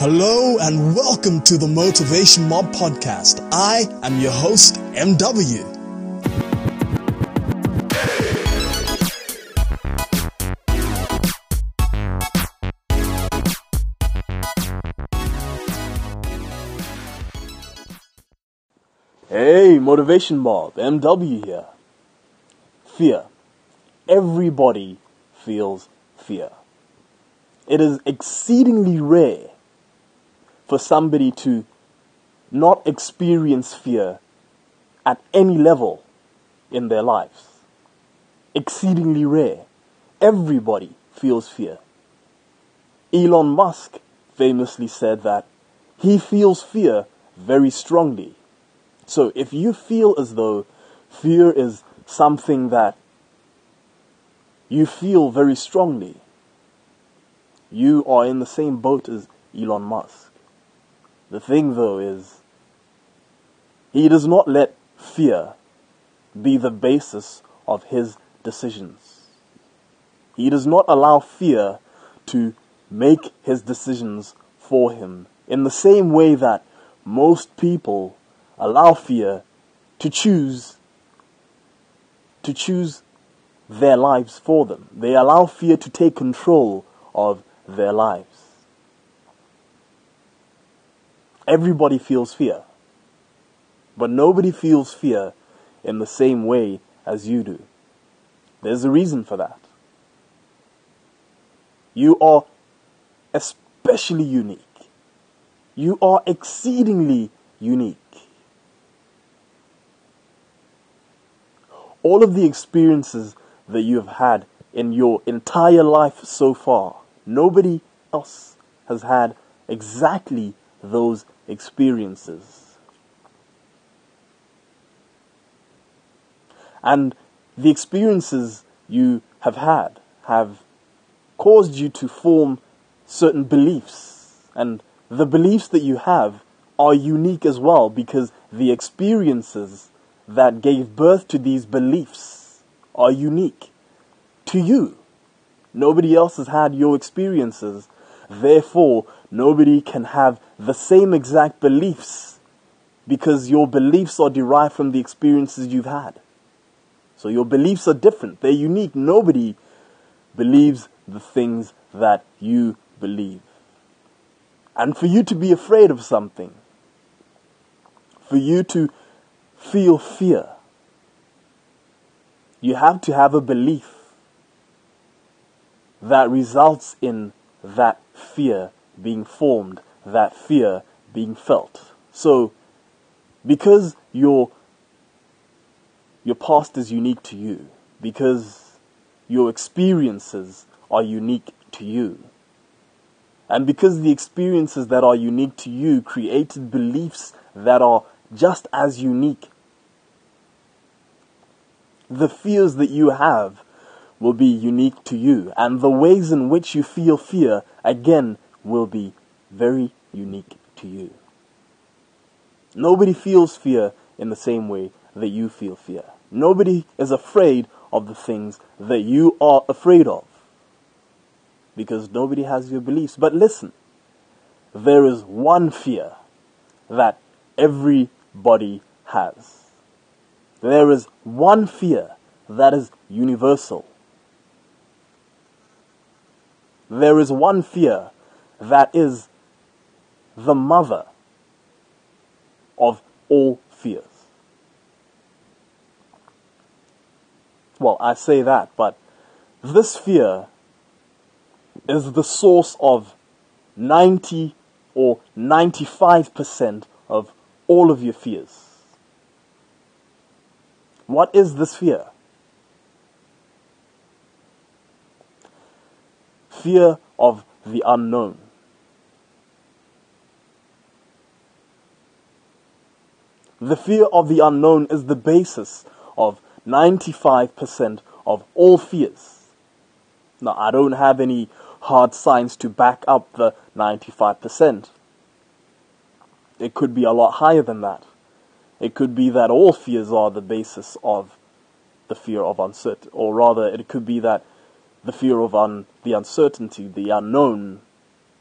Hello and welcome to the Motivation Mob podcast. I am your host, MW. Hey, Motivation Mob, MW here. Fear. Everybody feels fear. It is exceedingly rare for somebody to not experience fear at any level in their lives. Exceedingly rare. Everybody feels fear. Elon Musk famously said that he feels fear very strongly. So if you feel as though fear is something that you feel very strongly, you are in the same boat as Elon Musk. The thing though is, he does not let fear be the basis of his decisions. He does not allow fear to make his decisions for him in the same way that most people allow fear to choose to choose their lives for them. They allow fear to take control of their lives. Everybody feels fear, but nobody feels fear in the same way as you do. There's a reason for that. You are especially unique. You are exceedingly unique. all of the experiences that you have had in your entire life so far, nobody else has had exactly those experiences. And the experiences you have had have caused you to form certain beliefs. And the beliefs that you have are unique as well because the experiences that gave birth to these beliefs are unique to you. Nobody else has had your experiences. Therefore, nobody can have the same exact beliefs because your beliefs are derived from the experiences you've had. So your beliefs are different. They're unique. Nobody believes the things that you believe. And for you to be afraid of something, for you to feel fear. You have to have a belief that results in that fear being formed, that fear being felt. So, because your your past is unique to you, because your experiences are unique to you, and because the experiences that are unique to you created beliefs that are just as unique. The fears that you have will be unique to you, and the ways in which you feel fear, again, will be very unique to you. Nobody feels fear in the same way that you feel fear. Nobody is afraid of the things that you are afraid of. Because nobody has your beliefs. But listen, there is one fear that everybody has. There is one fear that is universal. There is one fear that is the mother of all fears. Well, I say that, but this fear is the source of 90 or 95% of all of your fears. What is this fear? Fear of the unknown. The fear of the unknown is the basis of 95% of all fears. Now, I don't have any hard science to back up the 95%. It could be a lot higher than that. It could be that all fears are the basis of the fear of uncertainty, or rather, it could be that the fear of un- the uncertainty, the unknown,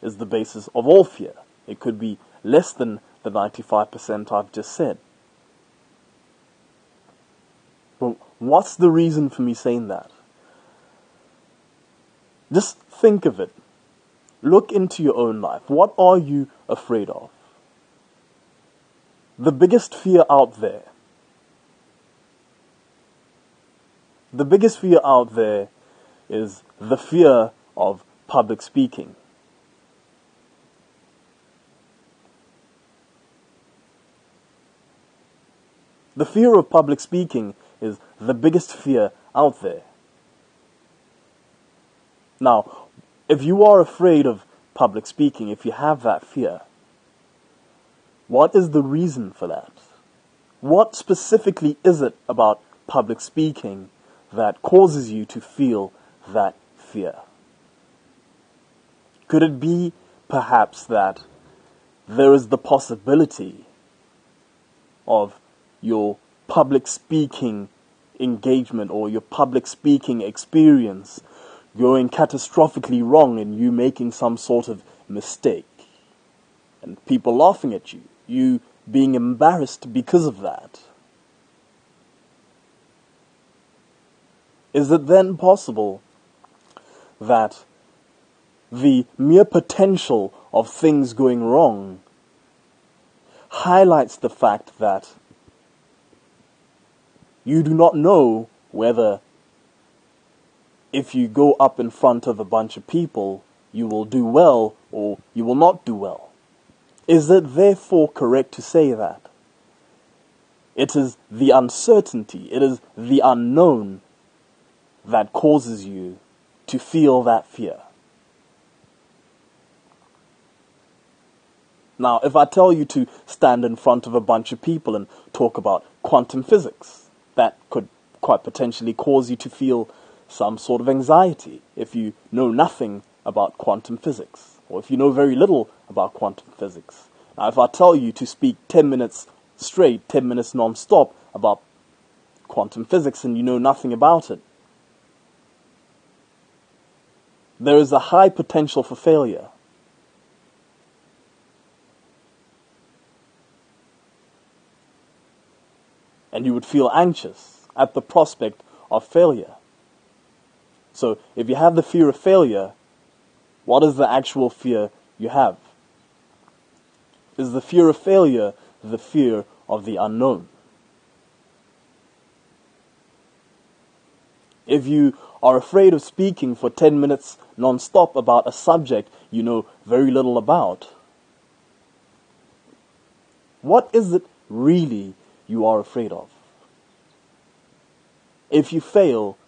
is the basis of all fear. It could be less than the 95% I've just said. Well, what's the reason for me saying that? Just think of it. Look into your own life. What are you afraid of? The biggest fear out there. The biggest fear out there is the fear of public speaking. The fear of public speaking is the biggest fear out there. Now, if you are afraid of public speaking, if you have that fear, what is the reason for that? What specifically is it about public speaking that causes you to feel that fear? Could it be perhaps that there is the possibility of your public speaking engagement or your public speaking experience going catastrophically wrong and you making some sort of mistake and people laughing at you, you being embarrassed because of that. Is it then possible that the mere potential of things going wrong highlights the fact that you do not know whether if you go up in front of a bunch of people, you will do well or you will not do well. Is it therefore correct to say that? It is the uncertainty, it is the unknown that causes you to feel that fear. Now, if I tell you to stand in front of a bunch of people and talk about quantum physics, that could quite potentially cause you to feel some sort of anxiety if you know nothing about quantum physics, or if you know very little about quantum physics. Now, if I tell you to speak 10 minutes straight, 10 minutes non-stop about quantum physics and you know nothing about it, there is a high potential for failure. And you would feel anxious at the prospect of failure. So if you have the fear of failure, what is the actual fear you have? Is the fear of failure the fear of the unknown? If you are afraid of speaking for 10 minutes non-stop about a subject you know very little about, what is it really you are afraid of? If you fail,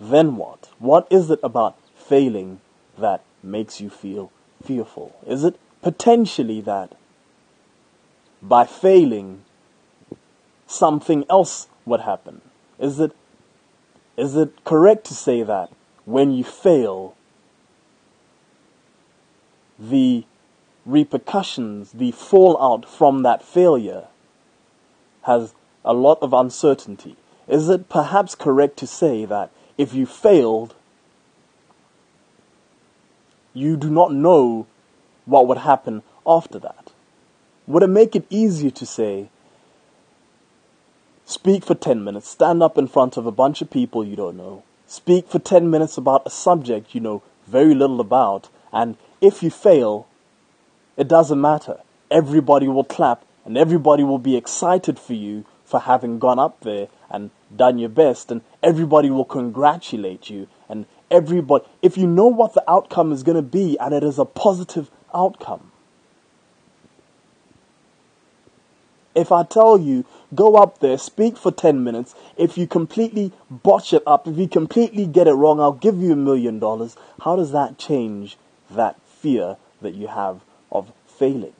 then what? What is it about failing that makes you feel fearful? Is it potentially that by failing something else would happen? Is it is it correct to say that when you fail the repercussions, the fallout from that failure has a lot of uncertainty? Is it perhaps correct to say that if you failed, you do not know what would happen after that. Would it make it easier to say, speak for 10 minutes, stand up in front of a bunch of people you don't know, speak for 10 minutes about a subject you know very little about, and if you fail, it doesn't matter. Everybody will clap and everybody will be excited for you for having gone up there and done your best and everybody will congratulate you and everybody if you know what the outcome is going to be and it is a positive outcome if I tell you, go up there, speak for 10 minutes, if you completely botch it up, if you completely get it wrong, I'll give you a million dollars, how does that change that fear that you have of failing?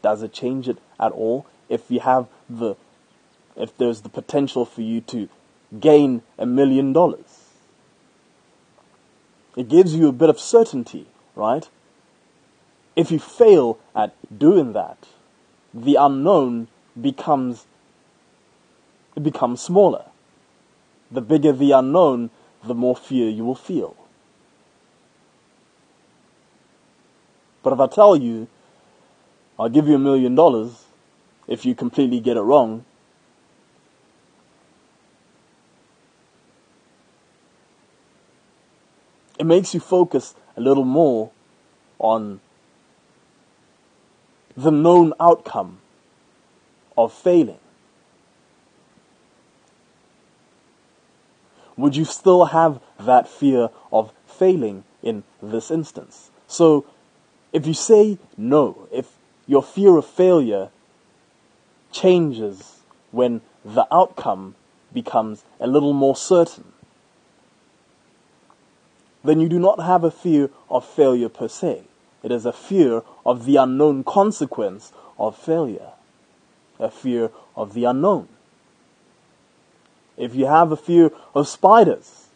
Does it change it at all? If you have the if there's the potential for you to gain a million dollars. It gives you a bit of certainty, right? If you fail at doing that, the unknown becomes becomes smaller. The bigger the unknown, the more fear you will feel. But if I tell you, I'll give you a million dollars if you completely get it wrong, it makes you focus a little more on the known outcome of failing. Would you still have that fear of failing in this instance? So, if you say no, if your fear of failure changes when the outcome becomes a little more certain, then you do not have a fear of failure per se. It is a fear of the unknown consequence of failure, a fear of the unknown. If you have a fear of spiders,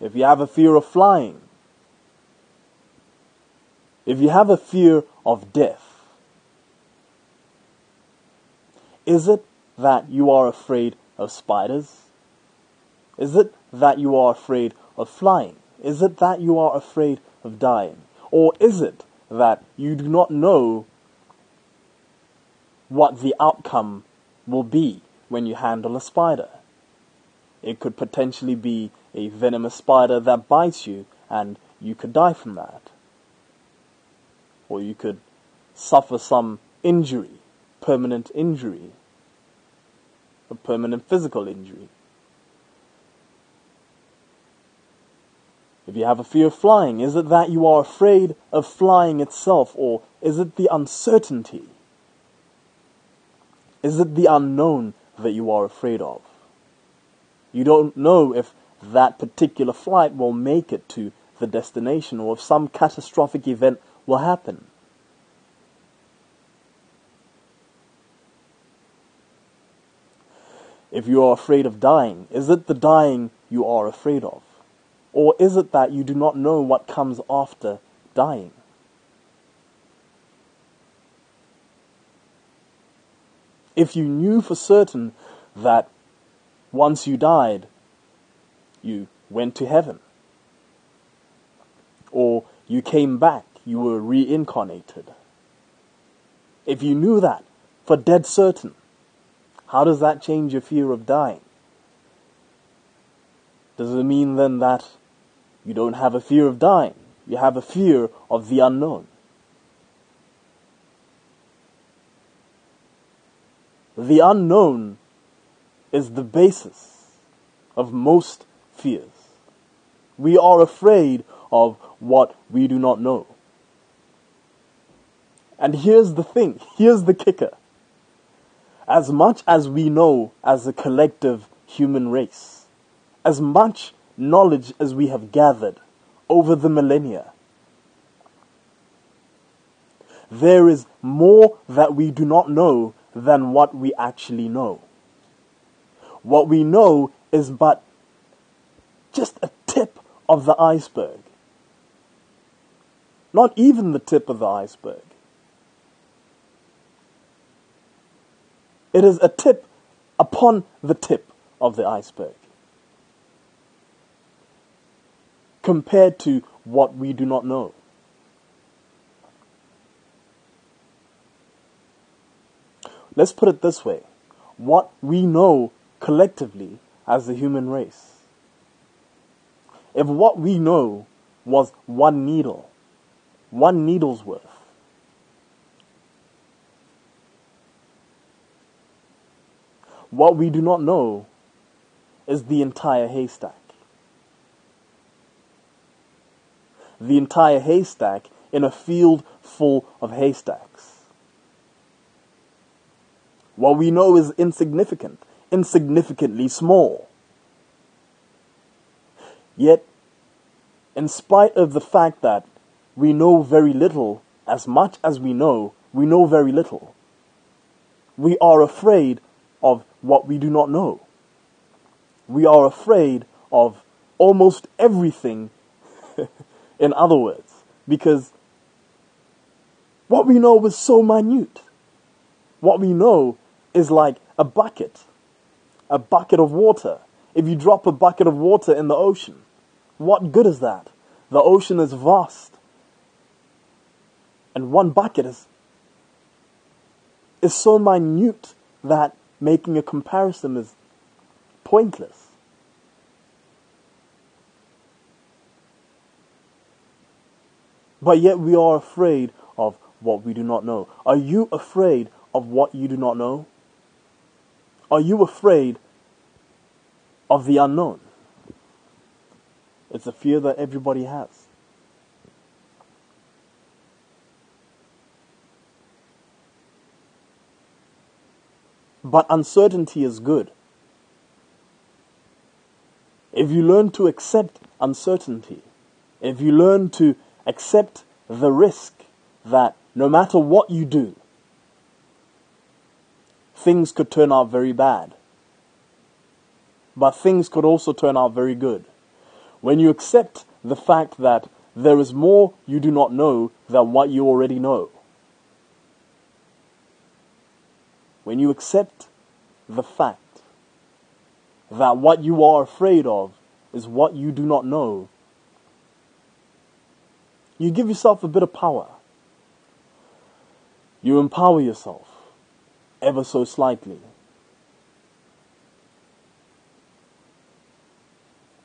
if you have a fear of flying, if you have a fear of death, is it that you are afraid of spiders? Is it that you are afraid of flying? Is it that you are afraid of dying? Or is it that you do not know what the outcome will be when you handle a spider? It could potentially be a venomous spider that bites you and you could die from that. Or you could suffer some injury, permanent injury, a permanent physical injury. If you have a fear of flying, is it that you are afraid of flying itself, or is it the uncertainty? Is it the unknown that you are afraid of? You don't know if that particular flight will make it to the destination, or if some catastrophic event will happen. If you are afraid of dying, is it the dying you are afraid of? Or is it that you do not know what comes after dying? If you knew for certain that once you died, you went to heaven, or you came back, you were reincarnated. If you knew that for dead certain, how does that change your fear of dying? Does it mean then that you don't have a fear of dying. You have a fear of the unknown. The unknown is the basis of most fears. We are afraid of what we do not know. And here's the thing, here's the kicker. As much as we know as a collective human race, as much knowledge as we have gathered over the millennia. There is more that we do not know than what we actually know. What we know is but just a tip of the iceberg. Not even the tip of the iceberg. It is a tip upon the tip of the iceberg. Compared to what we do not know. Let's put it this way what we know collectively as the human race. If what we know was one needle, one needle's worth, what we do not know is the entire haystack. The entire haystack in a field full of haystacks. What we know is insignificant, insignificantly small. Yet, in spite of the fact that we know very little, as much as we know, we know very little. We are afraid of what we do not know. We are afraid of almost everything in other words, because what we know is so minute. What we know is like a bucket, a bucket of water. If you drop a bucket of water in the ocean, what good is that? The ocean is vast. And one bucket is, is so minute that making a comparison is pointless. But yet we are afraid of what we do not know. Are you afraid of what you do not know? Are you afraid of the unknown? It's a fear that everybody has. But uncertainty is good. If you learn to accept uncertainty, if you learn to accept the risk that no matter what you do, things could turn out very bad. But things could also turn out very good. When you accept the fact that there is more you do not know than what you already know. When you accept the fact that what you are afraid of is what you do not know, you give yourself a bit of power. You empower yourself ever so slightly.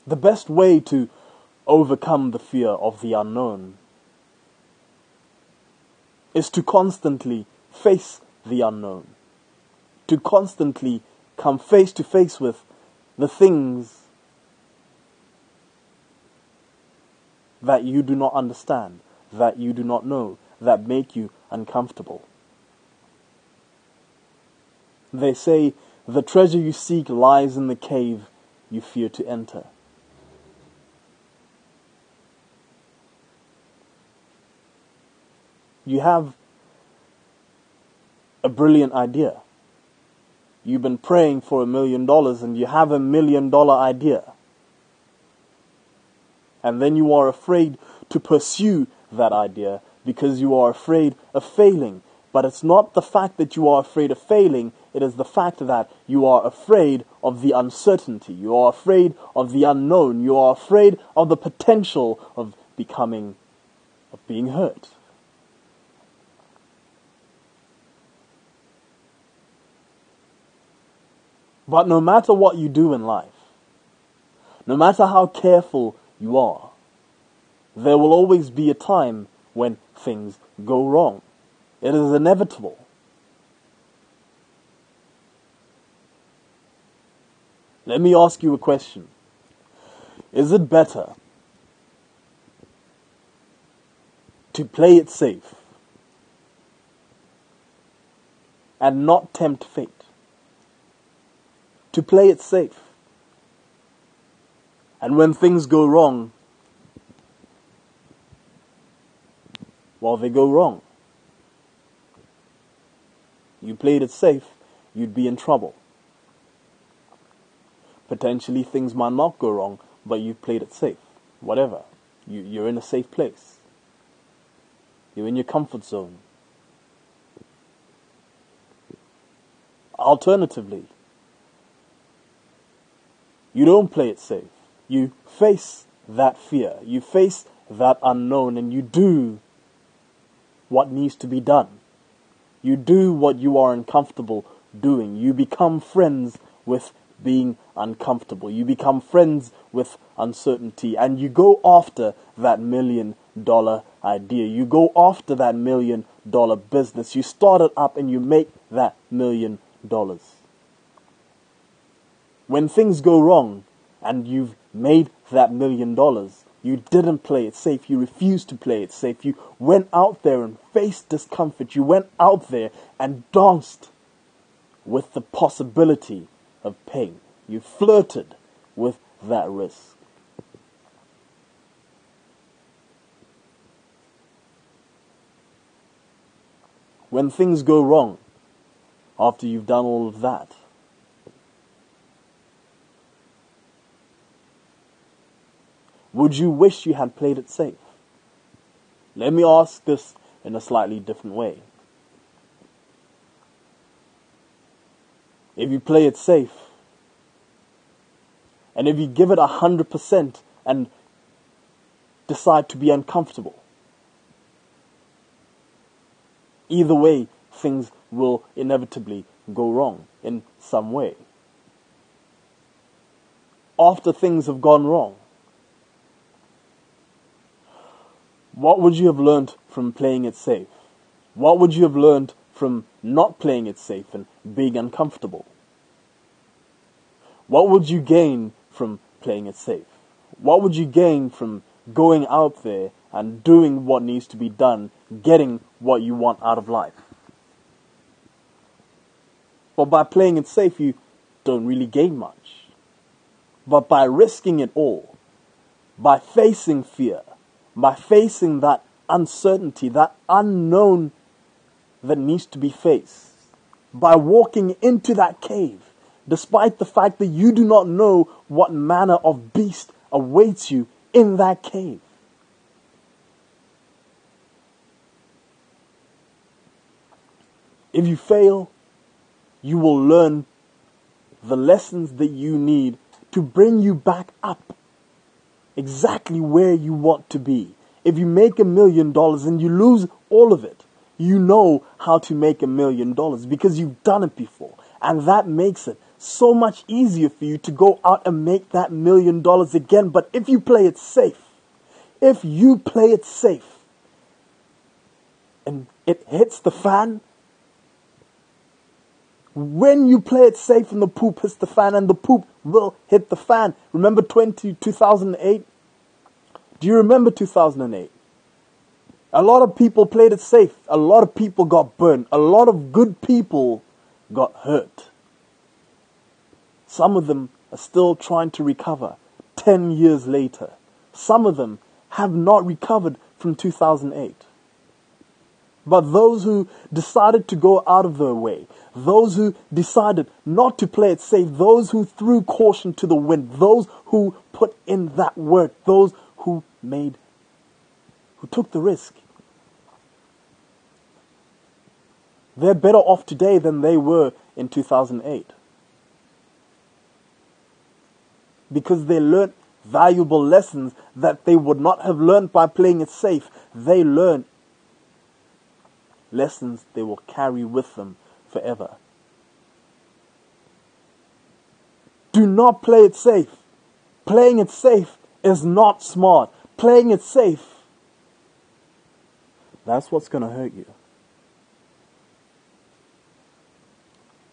The best way to overcome the fear of the unknown is to constantly face the unknown, to constantly come face to face with the things that you do not understand, that you do not know, that make you uncomfortable. They say the treasure you seek lies in the cave you fear to enter. You have a brilliant idea. You've been praying for a million dollars and you have a million dollar idea. And then you are afraid to pursue that idea because you are afraid of failing. But it's not the fact that you are afraid of failing, it is the fact that you are afraid of the uncertainty. You are afraid of the unknown. You are afraid of the potential of becoming, of being hurt. But no matter what you do in life, no matter how careful you are, there will always be a time when things go wrong. It is inevitable. Let me ask you a question. Is it better to play it safe and not tempt fate? To play it safe. And when things go wrong, well, they go wrong. You played it safe, you'd be in trouble. Potentially things might not go wrong, but you've played it safe. Whatever. You, you're in a safe place. You're in your comfort zone. Alternatively, you don't play it safe. You face that fear. You face that unknown and you do what needs to be done. You do what you are uncomfortable doing. You become friends with being uncomfortable. You become friends with uncertainty and you go after that million dollar idea. You go after that million dollar business. You start it up and you make that million dollars. When things go wrong and you've made that million dollars, you didn't play it safe. You refused to play it safe. You went out there and faced discomfort. You went out there and danced with the possibility of pain. You flirted with that risk. When things go wrong, after you've done all of that, Would you wish you had played it safe? Let me ask this in a slightly different way. If you play it safe, and if you give it a hundred percent and decide to be uncomfortable, Either way, things will inevitably go wrong in some way. After things have gone wrong, what would you have learned from playing it safe? What would you have learned from not playing it safe and being uncomfortable? What would you gain from playing it safe? What would you gain from going out there and doing what needs to be done, getting what you want out of life? But by playing it safe, you don't really gain much. But by risking it all, by facing fear, by facing that uncertainty, that unknown that needs to be faced, by walking into that cave, despite the fact that you do not know what manner of beast awaits you in that cave. If you fail, you will learn the lessons that you need to bring you back up exactly where you want to be. If you make a million dollars and you lose all of it, you know how to make a million dollars because you've done it before. And that makes it so much easier for you to go out and make that million dollars again. But if you play it safe, if you play it safe and it hits the fan, when you play it safe and the poop hits the fan and the poop will hit the fan. Remember 20, 2008? Do you remember 2008? A lot of people played it safe. A lot of people got burned. A lot of good people got hurt. Some of them are still trying to recover 10 years later. Some of them have not recovered from 2008. But those who decided to go out of their way, those who decided not to play it safe, those who threw caution to the wind, those who put in that work, those who made, who took the risk. They're better off today than they were in 2008. Because they learned valuable lessons that they would not have learned by playing it safe. They learned lessons they will carry with them forever. Do not play it safe. Playing it safe is not smart. Playing it safe, that's what's going to hurt you.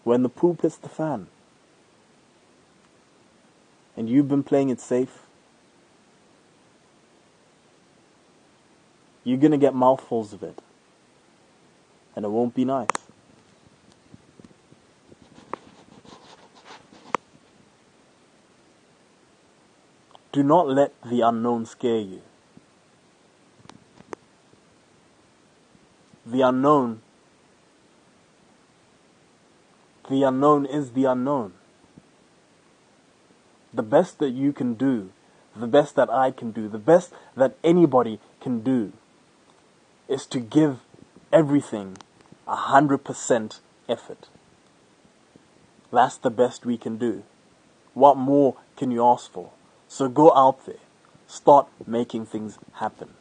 When the poop hits the fan, and you've been playing it safe, you're going to get mouthfuls of it. And it won't be nice. Do not let the unknown scare you. The unknown, the unknown is the unknown. The best that you can do, the best that I can do, the best that anybody can do is to give everything a hundred percent effort. That's the best we can do. What more can you ask for? So go out there, start making things happen.